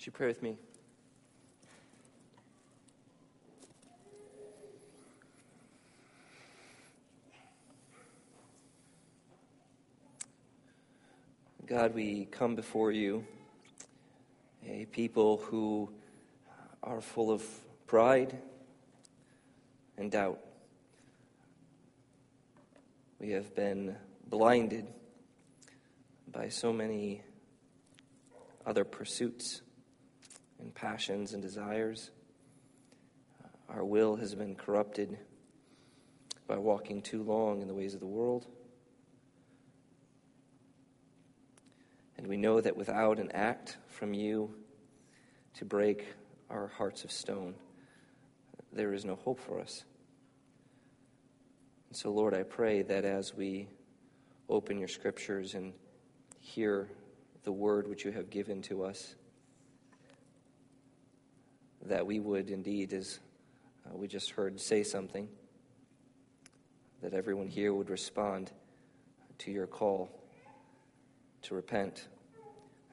Would you pray with me? God, we come before you, a people who are full of pride and doubt. We have been blinded by so many other pursuits and passions and desires. Uh, our will has been corrupted by walking too long in the ways of the world. And we know that without an act from you to break our hearts of stone, there is no hope for us. And so, Lord, I pray that as we open your scriptures and hear the word which you have given to us, that we would indeed, as uh, we just heard, say something, that everyone here would respond to your call to repent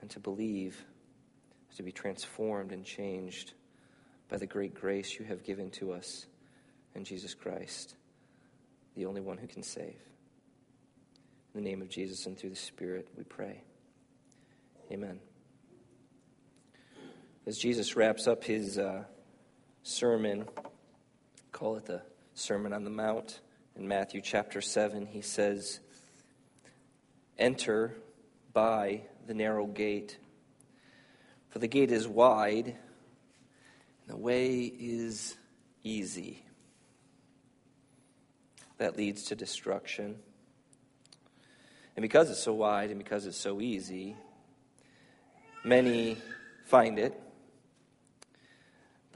and to believe, to be transformed and changed by the great grace you have given to us in Jesus Christ, the only one who can save. In the name of Jesus and through the Spirit, we pray. Amen as Jesus wraps up his uh, sermon, call it the Sermon on the Mount, in Matthew chapter 7, he says, Enter by the narrow gate, for the gate is wide, and the way is easy. That leads to destruction. And because it's so wide and because it's so easy, many find it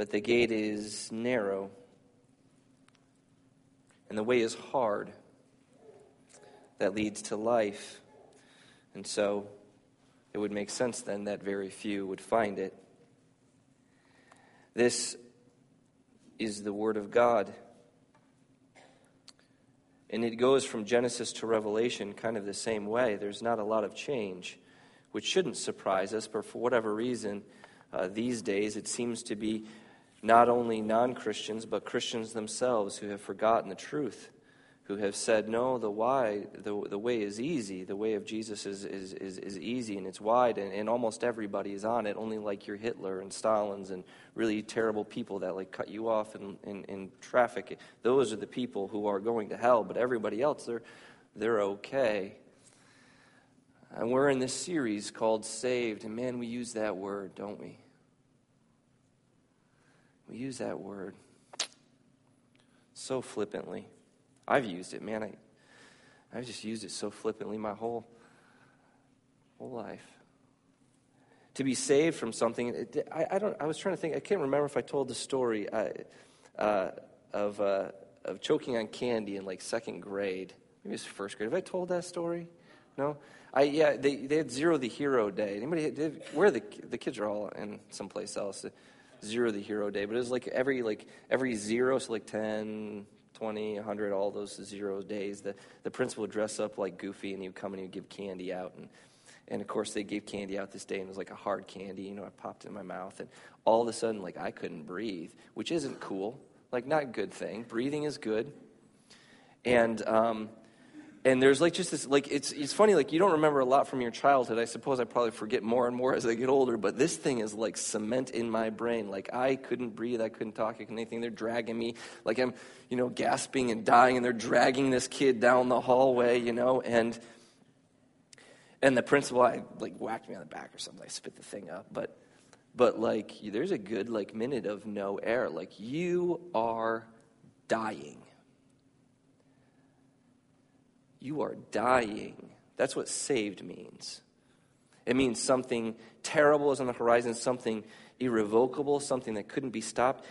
but the gate is narrow, and the way is hard that leads to life. And so it would make sense then that very few would find it. This is the Word of God. And it goes from Genesis to Revelation kind of the same way. There's not a lot of change, which shouldn't surprise us, but for whatever reason, uh, these days it seems to be not only non Christians, but Christians themselves who have forgotten the truth, who have said, no, the why, the, the way is easy. The way of Jesus is, is, is, is easy and it's wide, and, and almost everybody is on it, only like your Hitler and Stalins and really terrible people that like cut you off in, in, in traffic. Those are the people who are going to hell, but everybody else, they're, they're okay. And we're in this series called Saved, and man, we use that word, don't we? We use that word so flippantly. I've used it, man. I, I've just used it so flippantly my whole, whole life. To be saved from something, I, I, don't. I was trying to think. I can't remember if I told the story uh, uh, of uh, of choking on candy in like second grade. Maybe it's first grade. Have I told that story? No. I yeah. They they had zero the hero day. Anybody? Where the the kids are all in someplace else zero the hero day, but it was like every like every zero, so like 10, 20, 100, all those zero days, the, the principal would dress up like Goofy and he would come and he would give candy out. And, and of course, they gave candy out this day and it was like a hard candy. You know, I popped it in my mouth and all of a sudden, like, I couldn't breathe, which isn't cool. Like, not a good thing. Breathing is good. And, um, and there's like just this like it's it's funny like you don't remember a lot from your childhood. I suppose i probably forget more and more as i get older but this thing is like cement in my brain. Like i couldn't breathe i couldn't talk i couldn't anything. They're dragging me. Like i'm you know gasping and dying and they're dragging this kid down the hallway you know? And and the principal i like whacked me on the back or something. I spit the thing up. But but like there's a good like minute of no air. Like you are dying you are dying. That's what saved means. It means something terrible is on the horizon, something irrevocable, something that couldn't be stopped.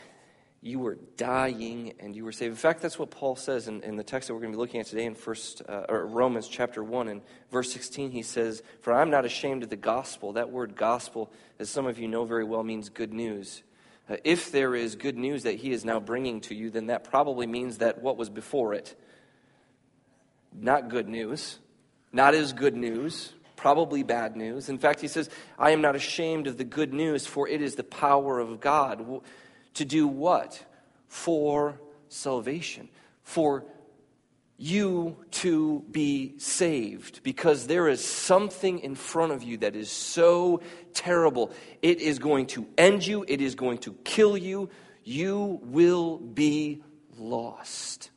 You were dying and you were saved. In fact, that's what Paul says in, in the text that we're going to be looking at today in First uh, or Romans chapter 1 and verse 16. He says, For I'm not ashamed of the gospel. That word gospel, as some of you know very well, means good news. Uh, if there is good news that he is now bringing to you, then that probably means that what was before it not good news, not as good news, probably bad news. In fact, he says, I am not ashamed of the good news, for it is the power of God. To do what? For salvation. For you to be saved because there is something in front of you that is so terrible. It is going to end you, it is going to kill you. You will be lost.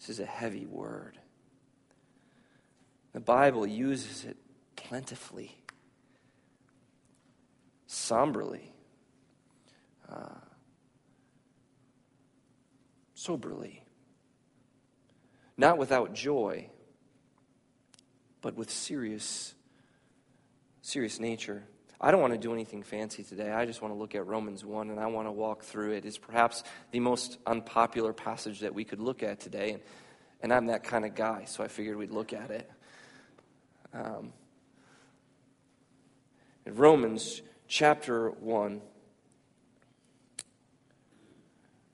This is a heavy word. The Bible uses it plentifully, somberly, uh, soberly not without joy, but with serious, serious nature. I don't want to do anything fancy today. I just want to look at Romans 1 and I want to walk through it. It's perhaps the most unpopular passage that we could look at today. And, and I'm that kind of guy, so I figured we'd look at it. Um, in Romans chapter 1,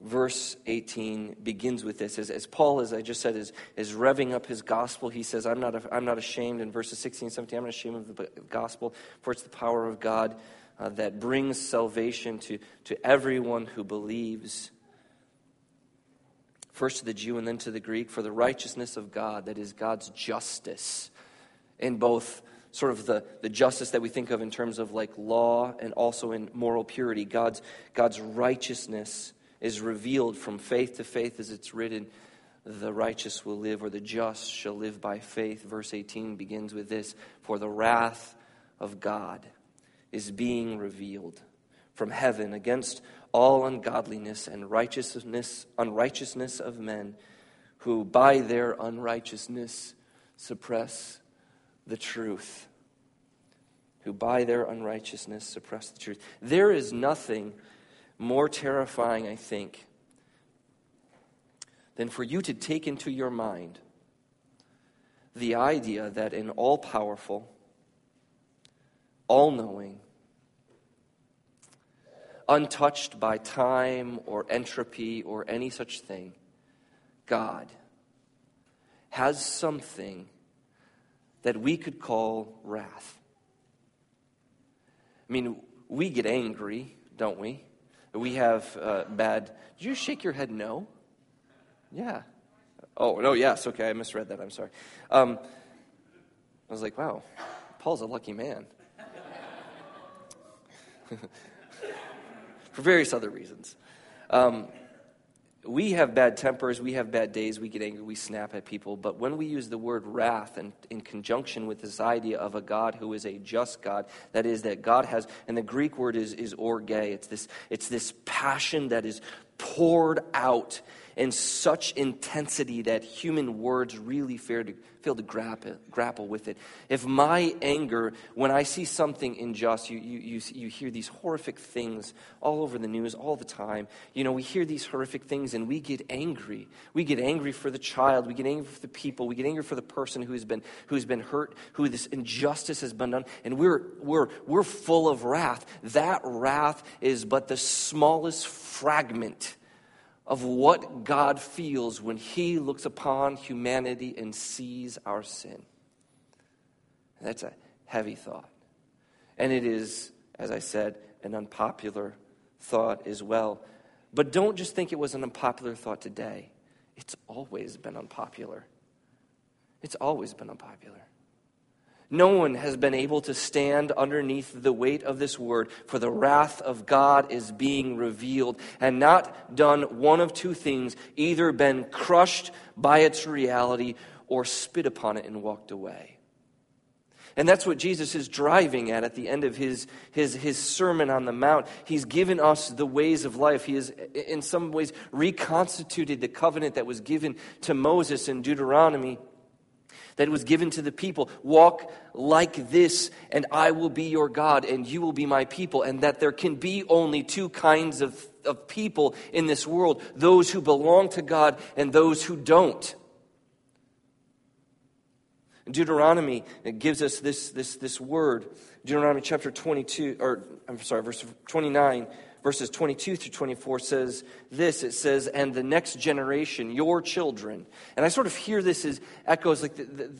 verse 18 begins with this. As, as Paul, as I just said, is, is revving up his gospel, he says, I'm not, I'm not ashamed. In verses 16 and 17, I'm not ashamed of the gospel, for it's the power of God uh, that brings salvation to, to everyone who believes. First to the Jew and then to the Greek, for the righteousness of God, that is God's justice in both sort of the, the justice that we think of in terms of like law and also in moral purity. God's, God's righteousness is revealed from faith to faith as it's written the righteous will live or the just shall live by faith verse 18 begins with this for the wrath of god is being revealed from heaven against all ungodliness and righteousness unrighteousness of men who by their unrighteousness suppress the truth who by their unrighteousness suppress the truth. There is nothing more terrifying, I think, than for you to take into your mind the idea that an all powerful, all knowing, untouched by time or entropy or any such thing, God has something that we could call wrath. I mean, we get angry, don't we? We have uh, bad. Did you shake your head no? Yeah. Oh, no, yes. Okay, I misread that. I'm sorry. Um, I was like, wow, Paul's a lucky man. For various other reasons. Um, we have bad tempers, we have bad days, we get angry, we snap at people. But when we use the word wrath and in conjunction with this idea of a God who is a just God, that is, that God has, and the Greek word is, is orge, it's this, it's this passion that is poured out in such intensity that human words really fail to, fail to grapple, grapple with it. If my anger, when I see something unjust, you, you, you, you hear these horrific things all over the news all the time. You know, we hear these horrific things and we get angry. We get angry for the child. We get angry for the people. We get angry for the person who's been, who's been hurt, who this injustice has been done. And we're, we're, we're full of wrath. That wrath is but the smallest fragment of what God feels when He looks upon humanity and sees our sin. And that's a heavy thought. And it is, as I said, an unpopular thought as well. But don't just think it was an unpopular thought today. It's always been unpopular. It's always been unpopular. No one has been able to stand underneath the weight of this word, for the wrath of God is being revealed, and not done one of two things either been crushed by its reality or spit upon it and walked away. And that's what Jesus is driving at at the end of his, his, his Sermon on the Mount. He's given us the ways of life. He has, in some ways, reconstituted the covenant that was given to Moses in Deuteronomy that was given to the people. Walk like this, and I will be your God, and you will be my people. And that there can be only two kinds of, of people in this world those who belong to God and those who don't. Deuteronomy gives us this, this, this word. Deuteronomy chapter 22, or I'm sorry, verse 29, verses 22 through 24 says this it says, and the next generation, your children. And I sort of hear this as echoes like the, the,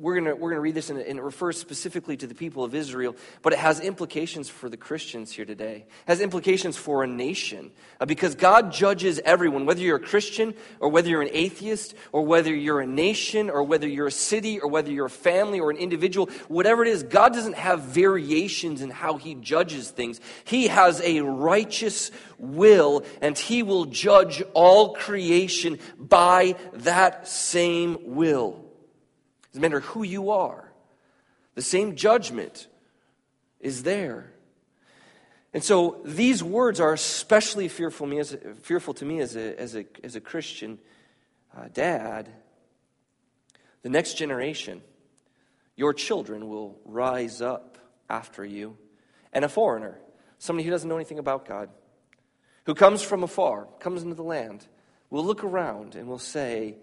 we're going we're gonna read this, and it, and it refers specifically to the people of Israel, but it has implications for the Christians here today. It has implications for a nation. Uh, because God judges everyone, whether you're a Christian, or whether you're an atheist, or whether you're a nation, or whether you're a city, or whether you're a family, or an individual, whatever it is, God doesn't have variations in how He judges things. He has a righteous will, and He will judge all creation by that same will. Doesn't matter who you are, the same judgment is there. And so these words are especially fearful, me as, fearful to me as a, as a, as a Christian uh, dad. The next generation, your children will rise up after you, and a foreigner, somebody who doesn't know anything about God, who comes from afar, comes into the land, will look around and will say,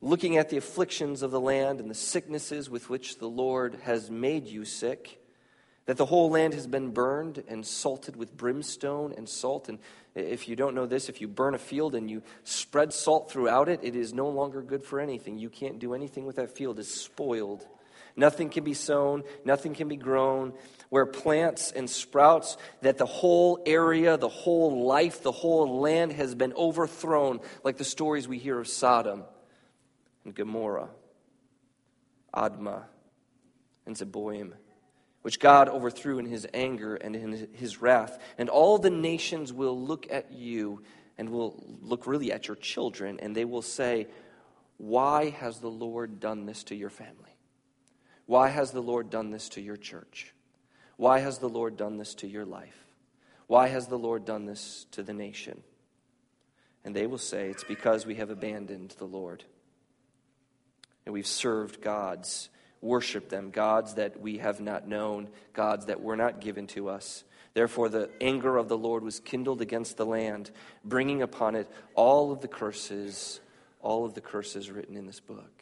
looking at the afflictions of the land and the sicknesses with which the Lord has made you sick, that the whole land has been burned and salted with brimstone and salt. And if you don't know this, if you burn a field and you spread salt throughout it, it is no longer good for anything. You can't do anything with that field, it's spoiled. Nothing can be sown, nothing can be grown. Where plants and sprouts, that the whole area, the whole life, the whole land has been overthrown, like the stories we hear of Sodom and Gomorrah, Admah, and Zeboim, which God overthrew in his anger and in his wrath. And all the nations will look at you and will look really at your children, and they will say, Why has the Lord done this to your family? Why has the Lord done this to your church? Why has the Lord done this to your life? Why has the Lord done this to the nation? And they will say, It's because we have abandoned the Lord and we've served gods, worshiped them, gods that we have not known, gods that were not given to us. Therefore, the anger of the Lord was kindled against the land, bringing upon it all of the curses, all of the curses written in this book.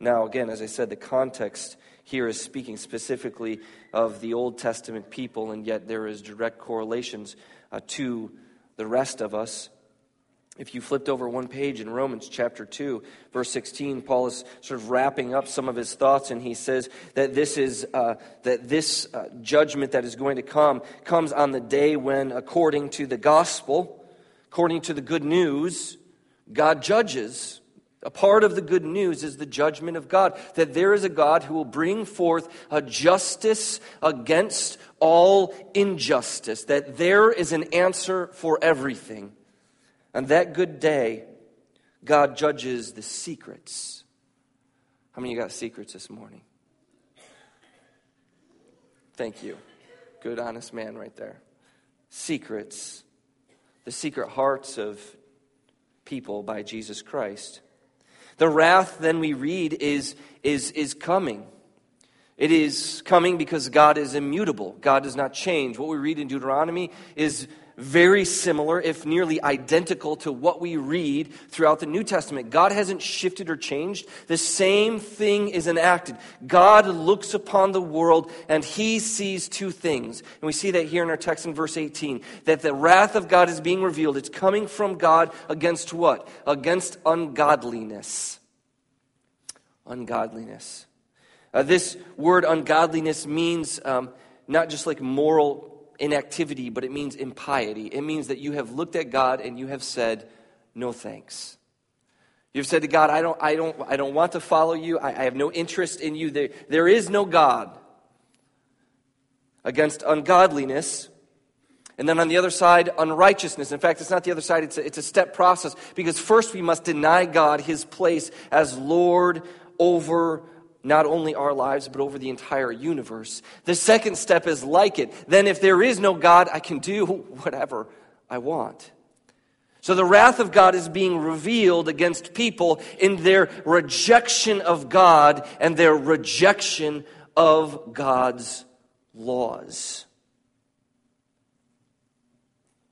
Now, again, as I said, the context here is speaking specifically of the Old Testament people, and yet there is direct correlations uh, to the rest of us. If you flipped over one page in Romans chapter 2, verse 16, Paul is sort of wrapping up some of his thoughts, and he says that this is uh, that this uh, judgment that is going to come comes on the day when, according to the gospel, according to the good news, God judges. A part of the good news is the judgment of God, that there is a God who will bring forth a justice against all injustice, that there is an answer for everything. On that good day, God judges the secrets. How many of you got secrets this morning? Thank you. Good, honest man right there. Secrets. The secret hearts of people by Jesus Christ. The wrath, then we read, is, is, is coming. It is coming because God is immutable. God does not change. What we read in Deuteronomy is very similar, if nearly identical, to what we read throughout the New Testament. God hasn't shifted or changed. The same thing is enacted. God looks upon the world and he sees two things. And we see that here in our text in verse 18 that the wrath of God is being revealed. It's coming from God against what? Against ungodliness. Ungodliness. Uh, this word ungodliness means um, not just like moral inactivity, but it means impiety. It means that you have looked at God and you have said, no thanks. You've said to God, I don't, I don't, I don't want to follow you. I, I have no interest in you. There, there is no God. Against ungodliness. And then on the other side, unrighteousness. In fact, it's not the other side, it's a, it's a step process. Because first we must deny God his place as Lord over not only our lives, but over the entire universe. The second step is like it. Then, if there is no God, I can do whatever I want. So, the wrath of God is being revealed against people in their rejection of God and their rejection of God's laws.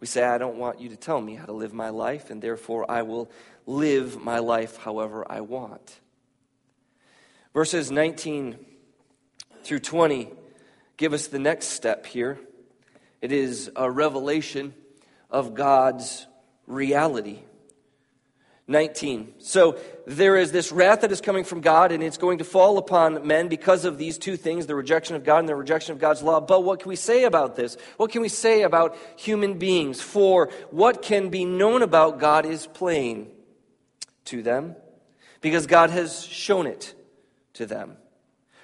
We say, I don't want you to tell me how to live my life, and therefore I will live my life however I want. Verses 19 through 20 give us the next step here. it is a revelation of God's reality. 19. So there is this wrath that is coming from God, and it's going to fall upon men because of these two things the rejection of God and the rejection of God's law. But what can we say about this? What can we say about human beings? For what can be known about God is plain to them because God has shown it to them.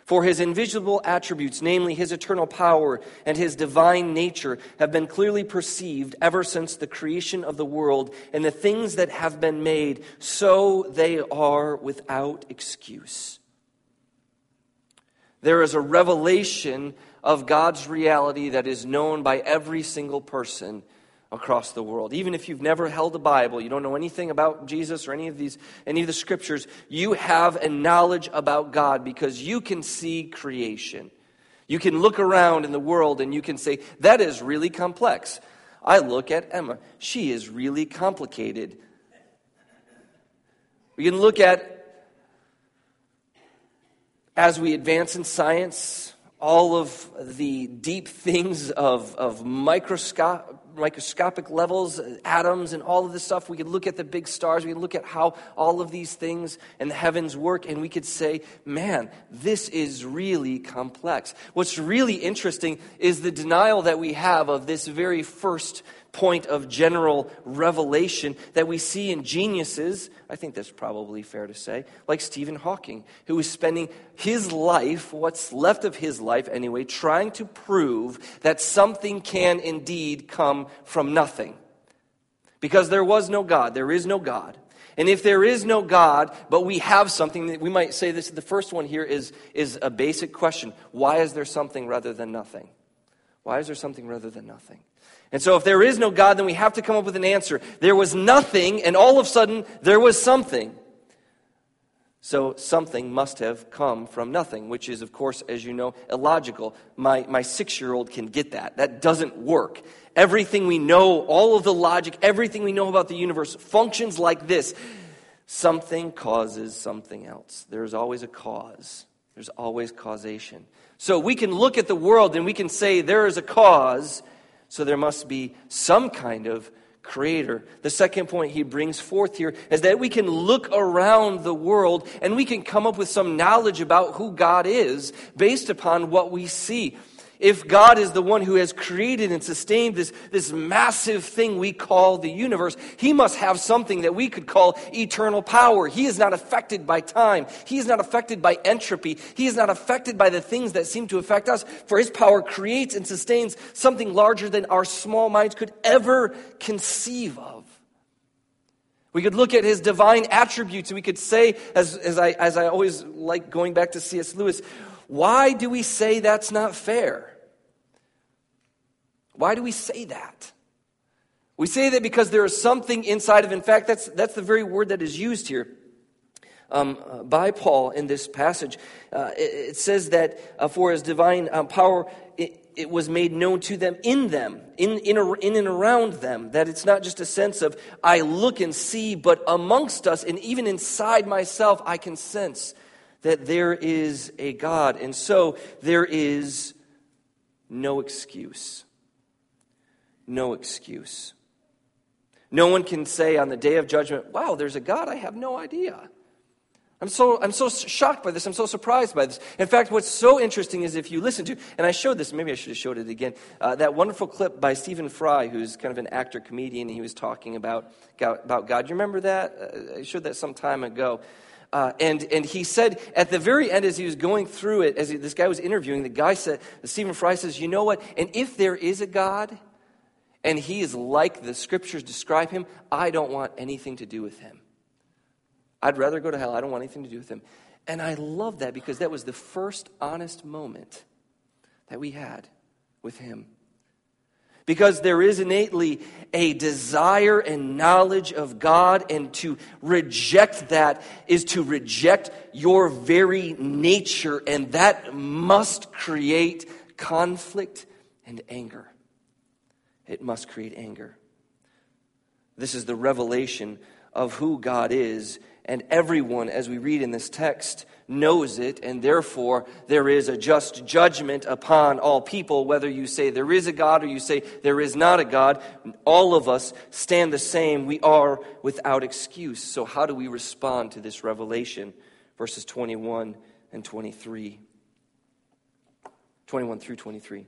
For his invisible attributes, namely his eternal power and his divine nature, have been clearly perceived ever since the creation of the world and the things that have been made, so they are without excuse. There is a revelation of God's reality that is known by every single person across the world. Even if you've never held a Bible, you don't know anything about Jesus or any of these any of the scriptures, you have a knowledge about God because you can see creation. You can look around in the world and you can say that is really complex. I look at Emma. She is really complicated. We can look at as we advance in science, all of the deep things of, of microscope, microscopic levels, atoms, and all of this stuff. We could look at the big stars. We could look at how all of these things in the heavens work, and we could say, man, this is really complex. What's really interesting is the denial that we have of this very first point of general revelation that we see in geniuses, I think that's probably fair to say, like Stephen Hawking, who is spending his life, what's left of his life anyway, trying to prove that something can indeed come from nothing. Because there was no God, there is no God. And if there is no God, but we have something, we might say this, the first one here is, is a basic question. Why is there something rather than nothing? Why is there something rather than nothing? And so, if there is no God, then we have to come up with an answer. There was nothing, and all of a sudden, there was something. So, something must have come from nothing, which is, of course, as you know, illogical. My, my six year old can get that. That doesn't work. Everything we know, all of the logic, everything we know about the universe functions like this something causes something else. There's always a cause, there's always causation. So, we can look at the world and we can say there is a cause so there must be some kind of creator. The second point he brings forth here is that we can look around the world and we can come up with some knowledge about who God is based upon what we see. If God is the one who has created and sustained this, this massive thing we call the universe, He must have something that we could call eternal power. He is not affected by time. He is not affected by entropy. He is not affected by the things that seem to affect us, for His power creates and sustains something larger than our small minds could ever conceive of. We could look at his divine attributes and we could say, as, as, I, as I always like going back to C.S. Lewis, why do we say that's not fair? Why do we say that? We say that because there is something inside of, in fact, that's, that's the very word that is used here um, uh, by Paul in this passage. Uh, it, it, says that uh, for his divine um, power, it, it, was made known to them in them, in, in, in and around them. That it's not just a sense of, I look and see, but amongst us, and even inside myself, I can sense that there is a God. And so there is no excuse. No excuse. No one can say on the day of judgment, wow, there's a God, I have no idea. I'm so, I'm so shocked by this. I'm so surprised by this. In fact, what's so interesting is if you listen to, and I showed this, maybe I should have showed it again, uh, that wonderful clip by Stephen Fry, who's kind of an actor comedian, and he was talking about, about God. You remember that? Uh, I showed that some time ago. Uh, and, and he said at the very end, as he was going through it, as he, this guy was interviewing, the guy said, Stephen Fry says, You know what? And if there is a God, and he is like the scriptures describe him, I don't want anything to do with him. I'd rather go to hell. I don't want anything to do with him. And I love that because that was the first honest moment that we had with him because there is innately a desire and knowledge of God, and to reject that is to reject your very nature, and that must create conflict and anger. It must create anger. This is the revelation of who God is And everyone, as we read in this text, knows it, and therefore there is a just judgment upon all people, whether you say there is a God or you say there is not a God. All of us stand the same. We are without excuse. So, how do we respond to this revelation? Verses 21 and 23. 21 through 23.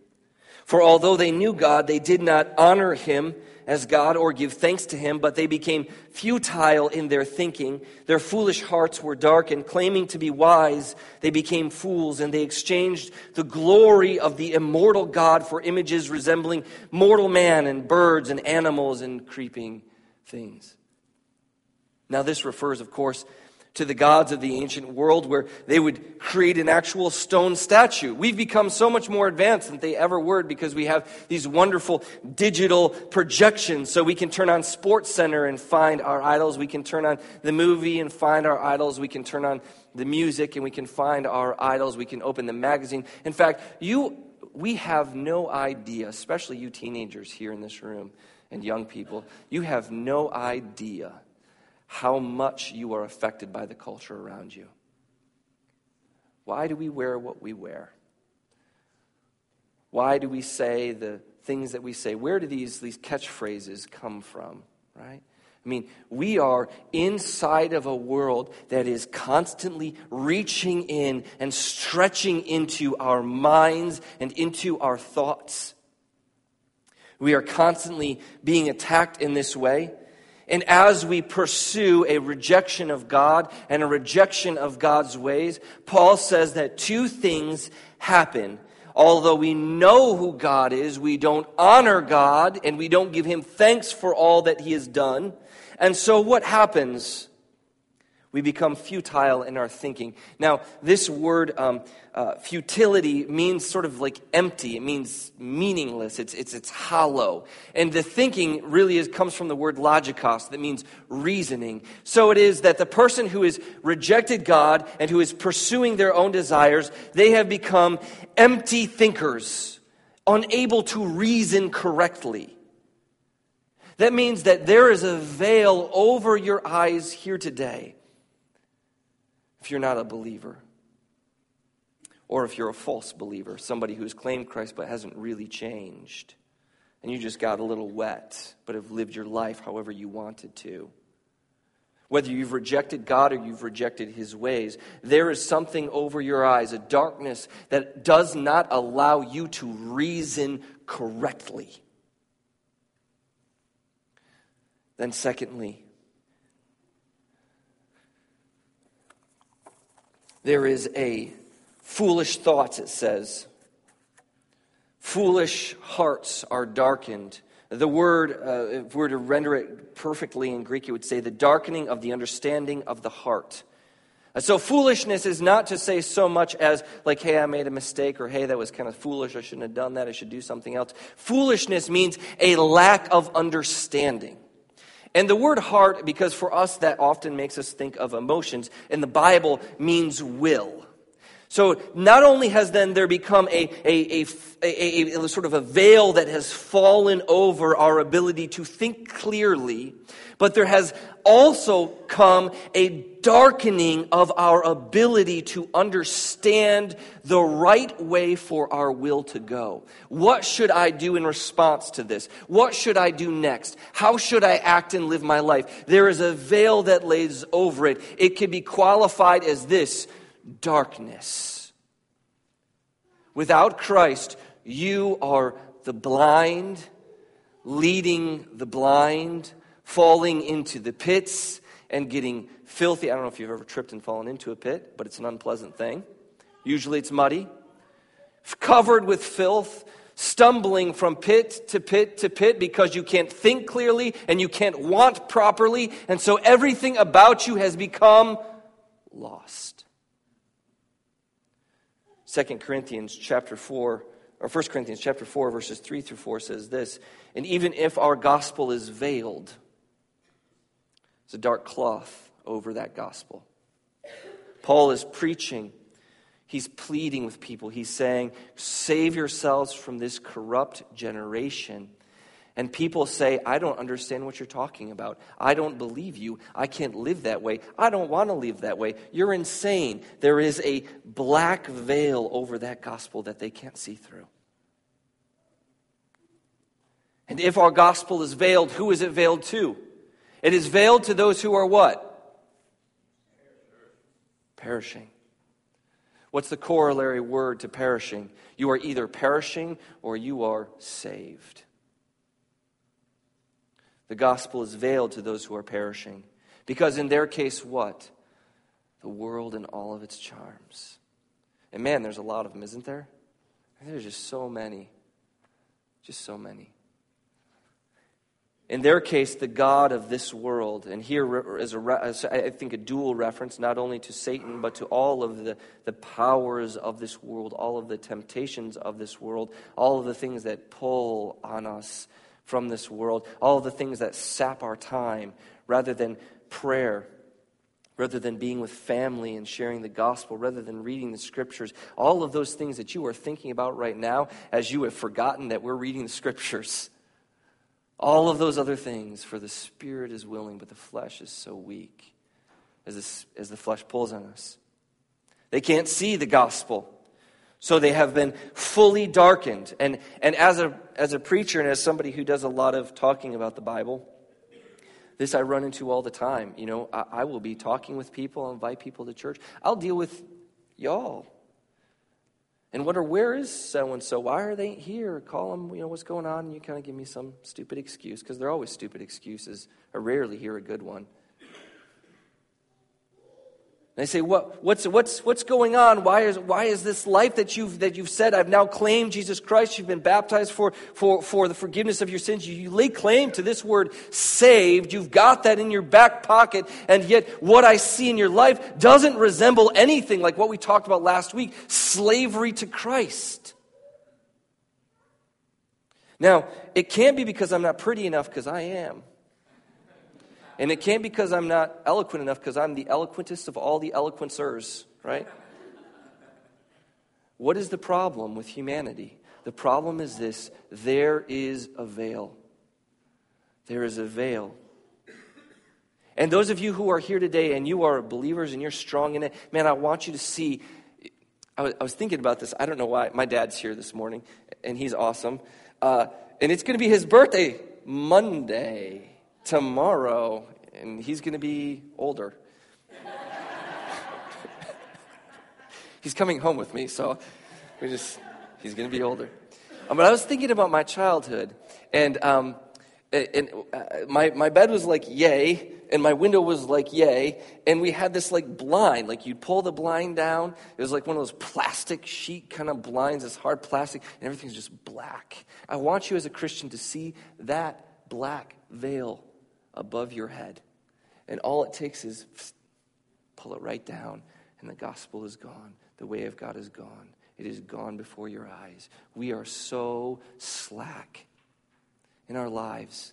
For although they knew God, they did not honor him as God or give thanks to him, but they became futile in their thinking. Their foolish hearts were darkened. Claiming to be wise, they became fools, and they exchanged the glory of the immortal God for images resembling mortal man and birds and animals and creeping things. Now, this refers, of course, to the gods of the ancient world where they would create an actual stone statue. We've become so much more advanced than they ever were because we have these wonderful digital projections. So we can turn on Sports Center and find our idols. We can turn on the movie and find our idols. We can turn on the music and we can find our idols. We can open the magazine. In fact, you, we have no idea, especially you teenagers here in this room and young people, you have no idea how much you are affected by the culture around you. Why do we wear what we wear? Why do we say the things that we say? Where do these, these catchphrases come from, right? I mean, we are inside of a world that is constantly reaching in and stretching into our minds and into our thoughts. We are constantly being attacked in this way. And as we pursue a rejection of God and a rejection of God's ways, Paul says that two things happen. Although we know who God is, we don't honor God and we don't give him thanks for all that he has done. And so what happens? We become futile in our thinking. Now, this word um, uh, futility means sort of like empty. It means meaningless. It's, it's, it's hollow. And the thinking really is, comes from the word logikos, that means reasoning. So it is that the person who has rejected God and who is pursuing their own desires, they have become empty thinkers, unable to reason correctly. That means that there is a veil over your eyes here today if you're not a believer. Or if you're a false believer, somebody who's claimed Christ but hasn't really changed. And you just got a little wet, but have lived your life however you wanted to. Whether you've rejected God or you've rejected his ways, there is something over your eyes, a darkness that does not allow you to reason correctly. Then, secondly, there is a foolish thoughts, it says. Foolish hearts are darkened. The word, uh, if we were to render it perfectly in Greek, it would say the darkening of the understanding of the heart. Uh, so, foolishness is not to say so much as, like, hey, I made a mistake, or hey, that was kind of foolish, I shouldn't have done that, I should do something else. Foolishness means a lack of understanding. And the word heart, because for us that often makes us think of emotions, in the Bible means will. So not only has then there become a, a, a, a, sort of a veil that has fallen over our ability to think clearly, but there has also come a darkening of our ability to understand the right way for our will to go. What should I do in response to this? What should I do next? How should I act and live my life? There is a veil that lays over it. It can be qualified as this darkness. Without Christ, you are the blind, leading the blind, falling into the pits and getting filthy. I don't know if you've ever tripped and fallen into a pit, but it's an unpleasant thing. Usually it's muddy, covered with filth, stumbling from pit to pit to pit because you can't think clearly and you can't want properly, and so everything about you has become lost. 2 Corinthians chapter 4 or 1 Corinthians chapter 4 verses 3 through 4 says this, and even if our gospel is veiled, it's a dark cloth over that gospel. Paul is preaching. He's pleading with people. He's saying, Save yourselves from this corrupt generation. And people say, I don't understand what you're talking about. I don't believe you. I can't live that way. I don't want to live that way. You're insane. There is a black veil over that gospel that they can't see through. And if our gospel is veiled, who is it veiled to? It is veiled to those who are what? Perishing. What's the corollary word to perishing? You are either perishing or you are saved. The gospel is veiled to those who are perishing. Because in their case, what? The world and all of its charms. And man, there's a lot of them, isn't there? There's just so many. Just so many. In their case, the God of this world, and here is, a, I think, a dual reference, not only to Satan, but to all of the, the powers of this world, all of the temptations of this world, all of the things that pull on us from this world, all of the things that sap our time, rather than prayer, rather than being with family and sharing the gospel, rather than reading the scriptures, all of those things that you are thinking about right now as you have forgotten that we're reading the scriptures. All of those other things, for the spirit is willing, but the flesh is so weak as, this, as the flesh pulls on us. They can't see the gospel. So they have been fully darkened. And, and as, a, as a preacher and as somebody who does a lot of talking about the Bible, this I run into all the time. You know, I, I will be talking with people, I'll invite people to church. I'll deal with y'all and wonder where is so and so? Why are they here? Call them, you know, what's going on? And you kind of give me some stupid excuse because they're always stupid excuses. I rarely hear a good one. And they say, what, what's, what's, what's going on? Why is, why is this life that you've, that you've said, I've now claimed Jesus Christ, you've been baptized for, for, for the forgiveness of your sins. You, you lay claim to this word saved. You've got that in your back pocket. And yet, what I see in your life doesn't resemble anything like what we talked about last week slavery to Christ. Now, it can't be because I'm not pretty enough, because I am. And it can't because I'm not eloquent enough, because I'm the eloquentest of all the eloquencers, right? What is the problem with humanity? The problem is this there is a veil. There is a veil. And those of you who are here today and you are believers and you're strong in it, man, I want you to see. I was, I was thinking about this. I don't know why. My dad's here this morning, and he's awesome. Uh, and it's going to be his birthday Monday tomorrow, and he's going to be older. he's coming home with me, so we just, he's going to be older. Um, but I was thinking about my childhood, and, um, and uh, my, my bed was like yay, and my window was like yay, and we had this like blind, like you'd pull the blind down. It was like one of those plastic sheet kind of blinds, this hard plastic, and everything's just black. I want you as a Christian to see that black veil above your head. And all it takes is pull it right down, and the gospel is gone. The way of God is gone. It is gone before your eyes. We are so slack in our lives.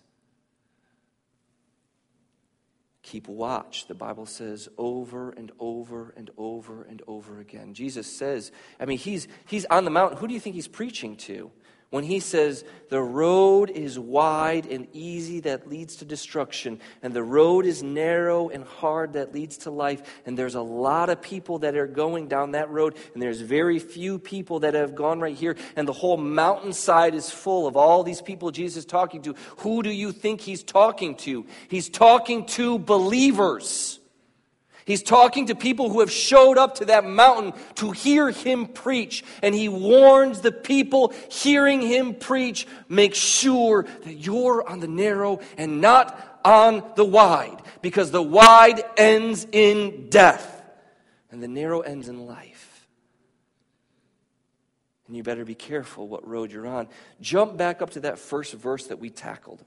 Keep watch, the Bible says over and over and over and over again. Jesus says, I mean, he's, he's on the mountain. Who do you think he's preaching to? When he says, The road is wide and easy that leads to destruction, and the road is narrow and hard that leads to life. And there's a lot of people that are going down that road, and there's very few people that have gone right here. And the whole mountainside is full of all these people Jesus is talking to. Who do you think he's talking to? He's talking to believers. He's talking to people who have showed up to that mountain to hear him preach. And he warns the people hearing him preach make sure that you're on the narrow and not on the wide, because the wide ends in death and the narrow ends in life. And you better be careful what road you're on. Jump back up to that first verse that we tackled.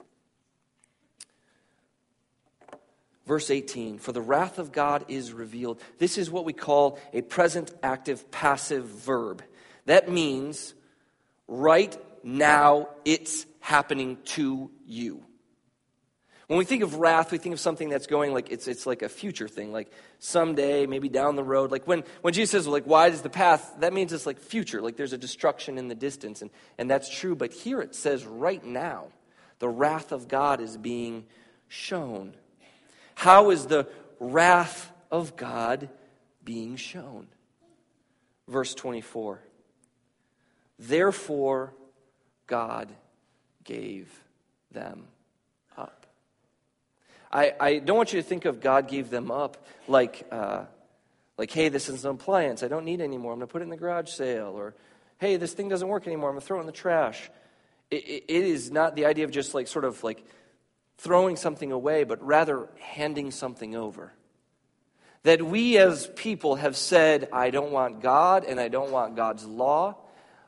Verse 18, for the wrath of God is revealed. This is what we call a present active passive verb. That means right now it's happening to you. When we think of wrath, we think of something that's going like it's, it's like a future thing, like someday, maybe down the road. Like when, when Jesus says, like, wide is the path, that means it's like future, like there's a destruction in the distance. And, and that's true, but here it says right now. The wrath of God is being shown. How is the wrath of God being shown? Verse 24. Therefore, God gave them up. I, I don't want you to think of God gave them up like, uh, like, hey, this is an appliance. I don't need anymore. I'm going to put it in the garage sale. Or, hey, this thing doesn't work anymore. I'm going to throw it in the trash. It, it, it is not the idea of just like sort of like throwing something away, but rather handing something over. That we as people have said, I don't want God and I don't want God's law.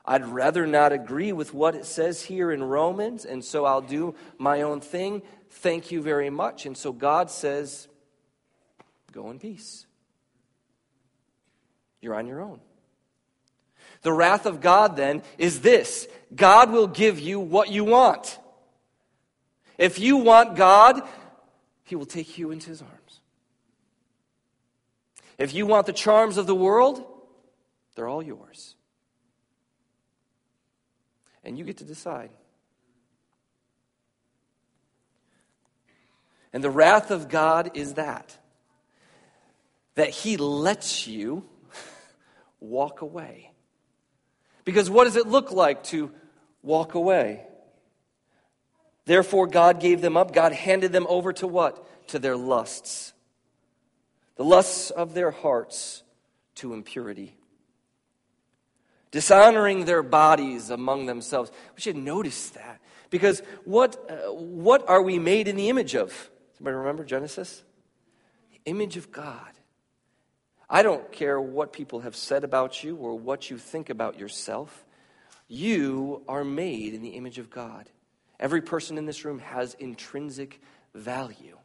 I'd rather not agree with what it says here in Romans, and so I'll do my own thing. Thank you very much. And so God says, Go in peace. You're on your own. The wrath of God then is this God will give you what you want. If you want God, He will take you into His arms. If you want the charms of the world, they're all yours. And you get to decide. And the wrath of God is that that He lets you walk away. Because what does it look like to walk away? Therefore, God gave them up. God handed them over to what? To their lusts. The lusts of their hearts to impurity. Dishonoring their bodies among themselves. We should notice that. Because what, uh, what are we made in the image of? Somebody remember Genesis? The image of God. I don't care what people have said about you or what you think about yourself. You are made in the image of God. Every person in this room has intrinsic value.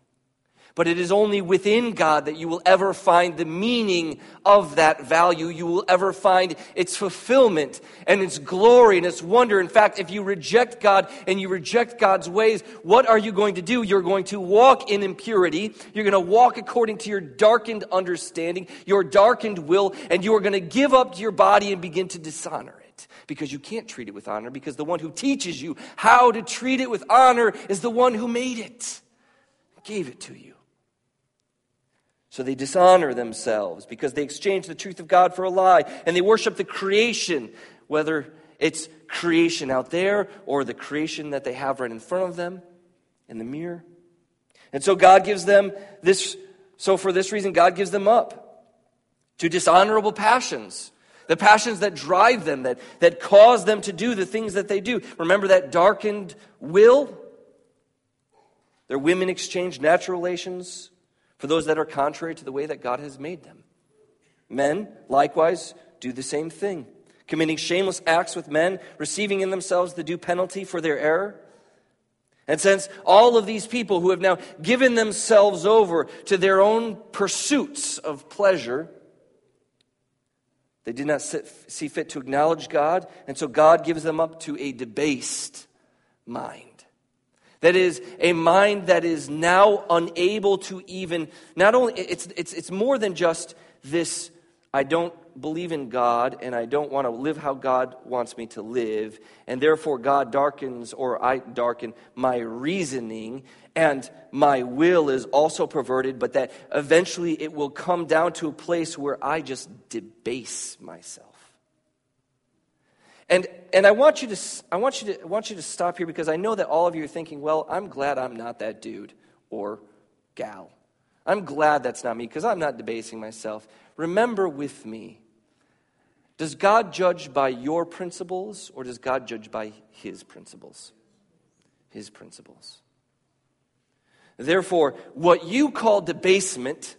But it is only within God that you will ever find the meaning of that value. You will ever find its fulfillment and its glory and its wonder. In fact, if you reject God and you reject God's ways, what are you going to do? You're going to walk in impurity. You're going to walk according to your darkened understanding, your darkened will, and you are going to give up your body and begin to dishonor it because you can't treat it with honor because the one who teaches you how to treat it with honor is the one who made it, gave it to you. So they dishonor themselves because they exchange the truth of God for a lie and they worship the creation, whether it's creation out there or the creation that they have right in front of them in the mirror. And so God gives them this, so for this reason, God gives them up to dishonorable passions. The passions that drive them, that, that cause them to do the things that they do. Remember that darkened will? Their women exchange natural relations for those that are contrary to the way that God has made them. Men, likewise, do the same thing, committing shameless acts with men, receiving in themselves the due penalty for their error. And since all of these people who have now given themselves over to their own pursuits of pleasure, they did not see fit to acknowledge God, and so God gives them up to a debased mind. That is a mind that is now unable to even, not only, it's, it's, it's more than just this, I don't believe in God and I don't want to live how God wants me to live, and therefore God darkens or I darken my reasoning and my will is also perverted, but that eventually it will come down to a place where I just debase myself. And, and I, want you to, I, want you to, I want you to stop here because I know that all of you are thinking, well, I'm glad I'm not that dude or gal. I'm glad that's not me because I'm not debasing myself. Remember with me does God judge by your principles or does God judge by his principles? His principles. Therefore, what you call debasement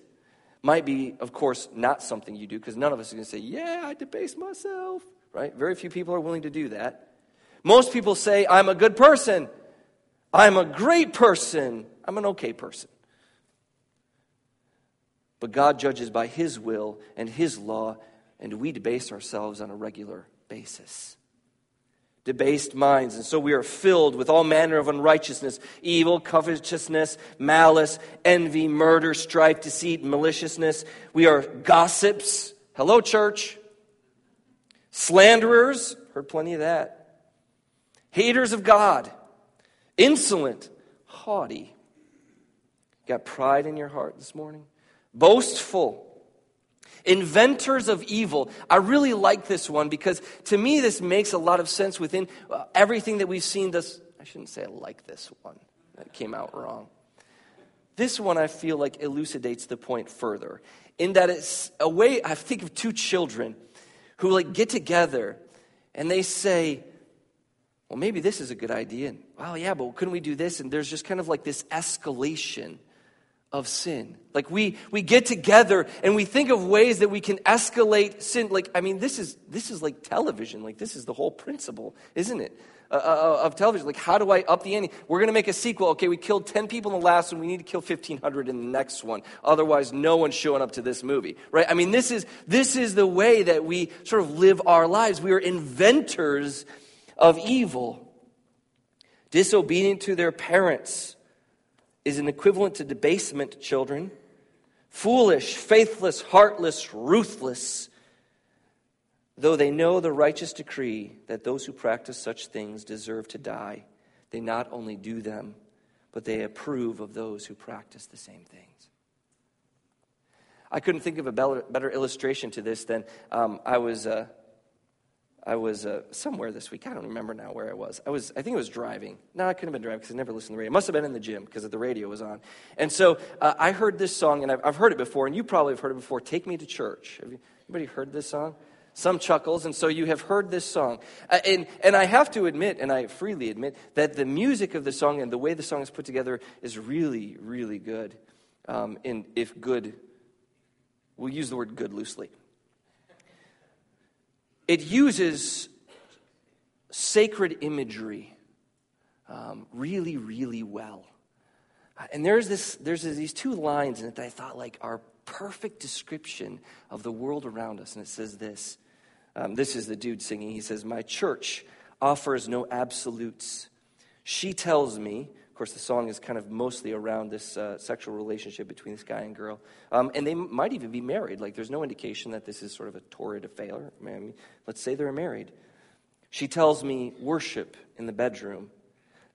might be, of course, not something you do because none of us are going to say, Yeah, I debase myself right? Very few people are willing to do that. Most people say, I'm a good person. I'm a great person. I'm an okay person. But God judges by His will and His law, and we debase ourselves on a regular basis. Debased minds, and so we are filled with all manner of unrighteousness, evil, covetousness, malice, envy, murder, strife, deceit, maliciousness. We are gossips. Hello, church. Slanderers, heard plenty of that. Haters of God, insolent, haughty. Got pride in your heart this morning? Boastful, inventors of evil. I really like this one because to me this makes a lot of sense within uh, everything that we've seen this. I shouldn't say I like this one, that came out wrong. This one I feel like elucidates the point further in that it's a way I think of two children who like get together and they say, well, maybe this is a good idea. And, well, yeah, but couldn't we do this? And there's just kind of like this escalation of sin. Like we we get together and we think of ways that we can escalate sin. Like I mean, this is this is like television. Like this is the whole principle, isn't it? Uh, uh, uh of television. Like how do I up the ante? We're going to make a sequel. Okay, we killed ten people in the last one. We need to kill fifteen hundred in the next one. Otherwise, no one's showing up to this movie, right? I mean, this is this is the way that we sort of live our lives. We are inventors of evil, disobedient to their parents is an equivalent to debasement, children. Foolish, faithless, heartless, ruthless. Though they know the righteous decree that those who practice such things deserve to die, they not only do them, but they approve of those who practice the same things. I couldn't think of a better, better illustration to this than um, I was. Uh, I was uh, somewhere this week. I don't remember now where I was. I was, I think I was driving. No, I couldn't have been driving because I never listened to the radio. It must have been in the gym because the radio was on. And so uh, I heard this song, and I've, I've, heard it before, and you probably have heard it before. Take Me to Church. Have you, anybody heard this song? Some chuckles, and so you have heard this song. Uh, and, and I have to admit, and I freely admit, that the music of the song and the way the song is put together is really, really good. Um, and if good, we'll use the word good loosely it uses sacred imagery um, really, really well. And there's, this, there's these two lines in it that I thought like are perfect description of the world around us. And it says this. Um, this is the dude singing. He says, My church offers no absolutes. She tells me, of course, the song is kind of mostly around this uh, sexual relationship between this guy and girl. Um, and they might even be married. Like, there's no indication that this is sort of a torrid affair. I mean, let's say they're married. She tells me, worship in the bedroom.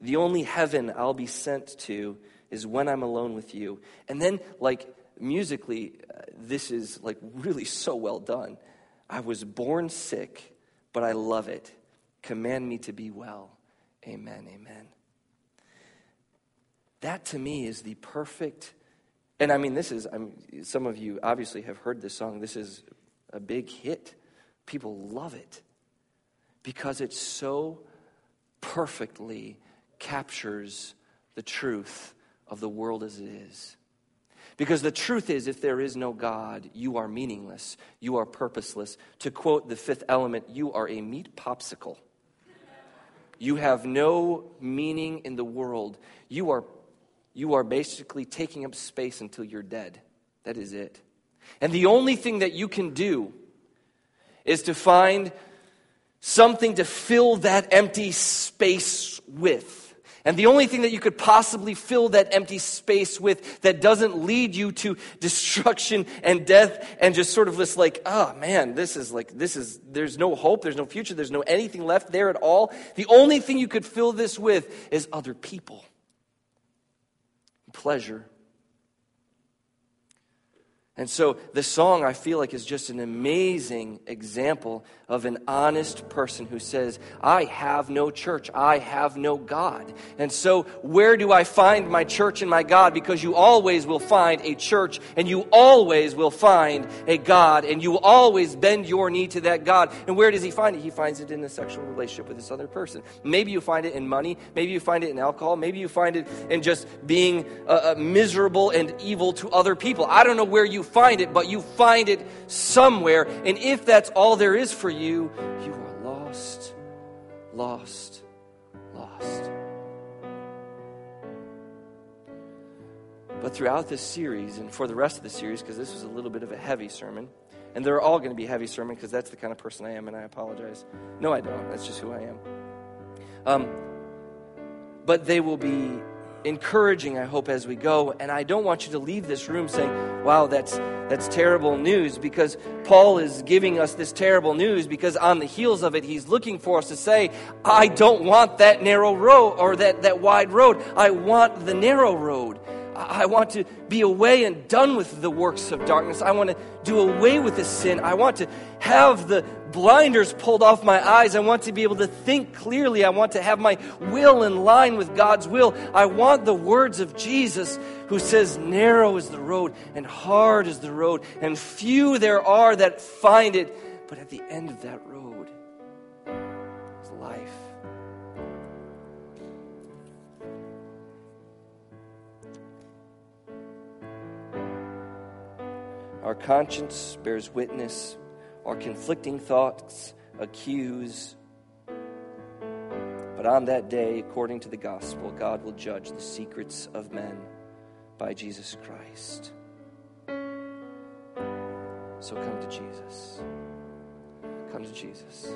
The only heaven I'll be sent to is when I'm alone with you. And then, like, musically, uh, this is, like, really so well done. I was born sick, but I love it. Command me to be well. Amen, amen. That to me is the perfect, and I mean, this is, I mean, some of you obviously have heard this song. This is a big hit. People love it because it so perfectly captures the truth of the world as it is. Because the truth is, if there is no God, you are meaningless. You are purposeless. To quote the fifth element, you are a meat popsicle. You have no meaning in the world. You are you are basically taking up space until you're dead. That is it. And the only thing that you can do is to find something to fill that empty space with. And the only thing that you could possibly fill that empty space with that doesn't lead you to destruction and death and just sort of this like, oh man, this is like, this is, there's no hope, there's no future, there's no anything left there at all. The only thing you could fill this with is other people pleasure. And so the song, I feel like, is just an amazing example of an honest person who says, I have no church, I have no God. And so, where do I find my church and my God? Because you always will find a church and you always will find a God and you will always bend your knee to that God. And where does he find it? He finds it in a sexual relationship with this other person. Maybe you find it in money, maybe you find it in alcohol, maybe you find it in just being uh, uh, miserable and evil to other people. I don't know where you find it, but you find it somewhere. And if that's all there is for you, you, are lost, lost, lost. But throughout this series, and for the rest of the series, because this was a little bit of a heavy sermon, and they're all going to be heavy sermon because that's the kind of person I am, and I apologize. No, I don't. That's just who I am. Um, but they will be encouraging, I hope, as we go. And I don't want you to leave this room saying, wow, that's, that's terrible news, because Paul is giving us this terrible news because on the heels of it, he's looking for us to say, I don't want that narrow road or that, that wide road. I want the narrow road. I want to be away and done with the works of darkness. I want to do away with the sin. I want to have the blinders pulled off my eyes. I want to be able to think clearly. I want to have my will in line with God's will. I want the words of Jesus who says, Narrow is the road and hard is the road, and few there are that find it. But at the end of that road is life. Our conscience bears witness, our conflicting thoughts accuse. But on that day, according to the gospel, God will judge the secrets of men by Jesus Christ. So come to Jesus. Come to Jesus.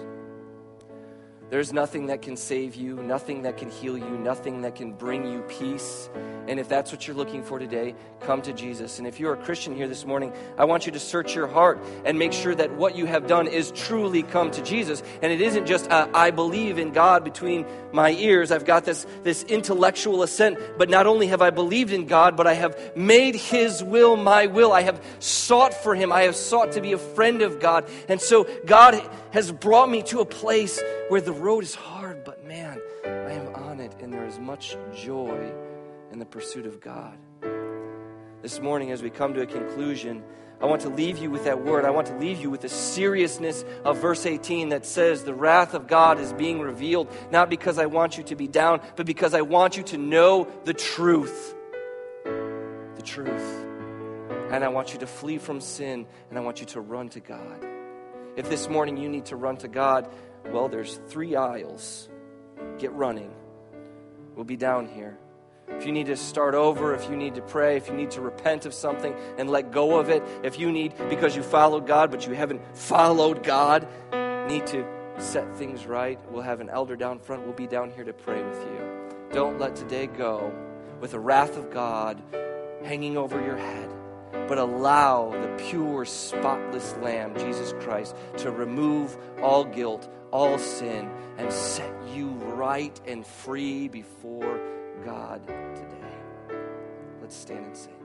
There's nothing that can save you, nothing that can heal you, nothing that can bring you peace. And if that's what you're looking for today, come to Jesus. And if you're a Christian here this morning, I want you to search your heart and make sure that what you have done is truly come to Jesus. And it isn't just, I believe in God between my ears. I've got this, this intellectual assent, but not only have I believed in God, but I have made His will my will. I have sought for Him. I have sought to be a friend of God. And so God has brought me to a place where the road is hard, but man, I am on it, and there is much joy in the pursuit of God. This morning, as we come to a conclusion, I want to leave you with that word. I want to leave you with the seriousness of verse 18 that says, The wrath of God is being revealed, not because I want you to be down, but because I want you to know the truth. The truth. And I want you to flee from sin, and I want you to run to God. If this morning you need to run to God, well, there's three aisles. Get running. We'll be down here. If you need to start over, if you need to pray, if you need to repent of something and let go of it, if you need, because you followed God but you haven't followed God, need to set things right, we'll have an elder down front. We'll be down here to pray with you. Don't let today go with the wrath of God hanging over your head but allow the pure, spotless Lamb, Jesus Christ, to remove all guilt, all sin, and set you right and free before God today. Let's stand and sing.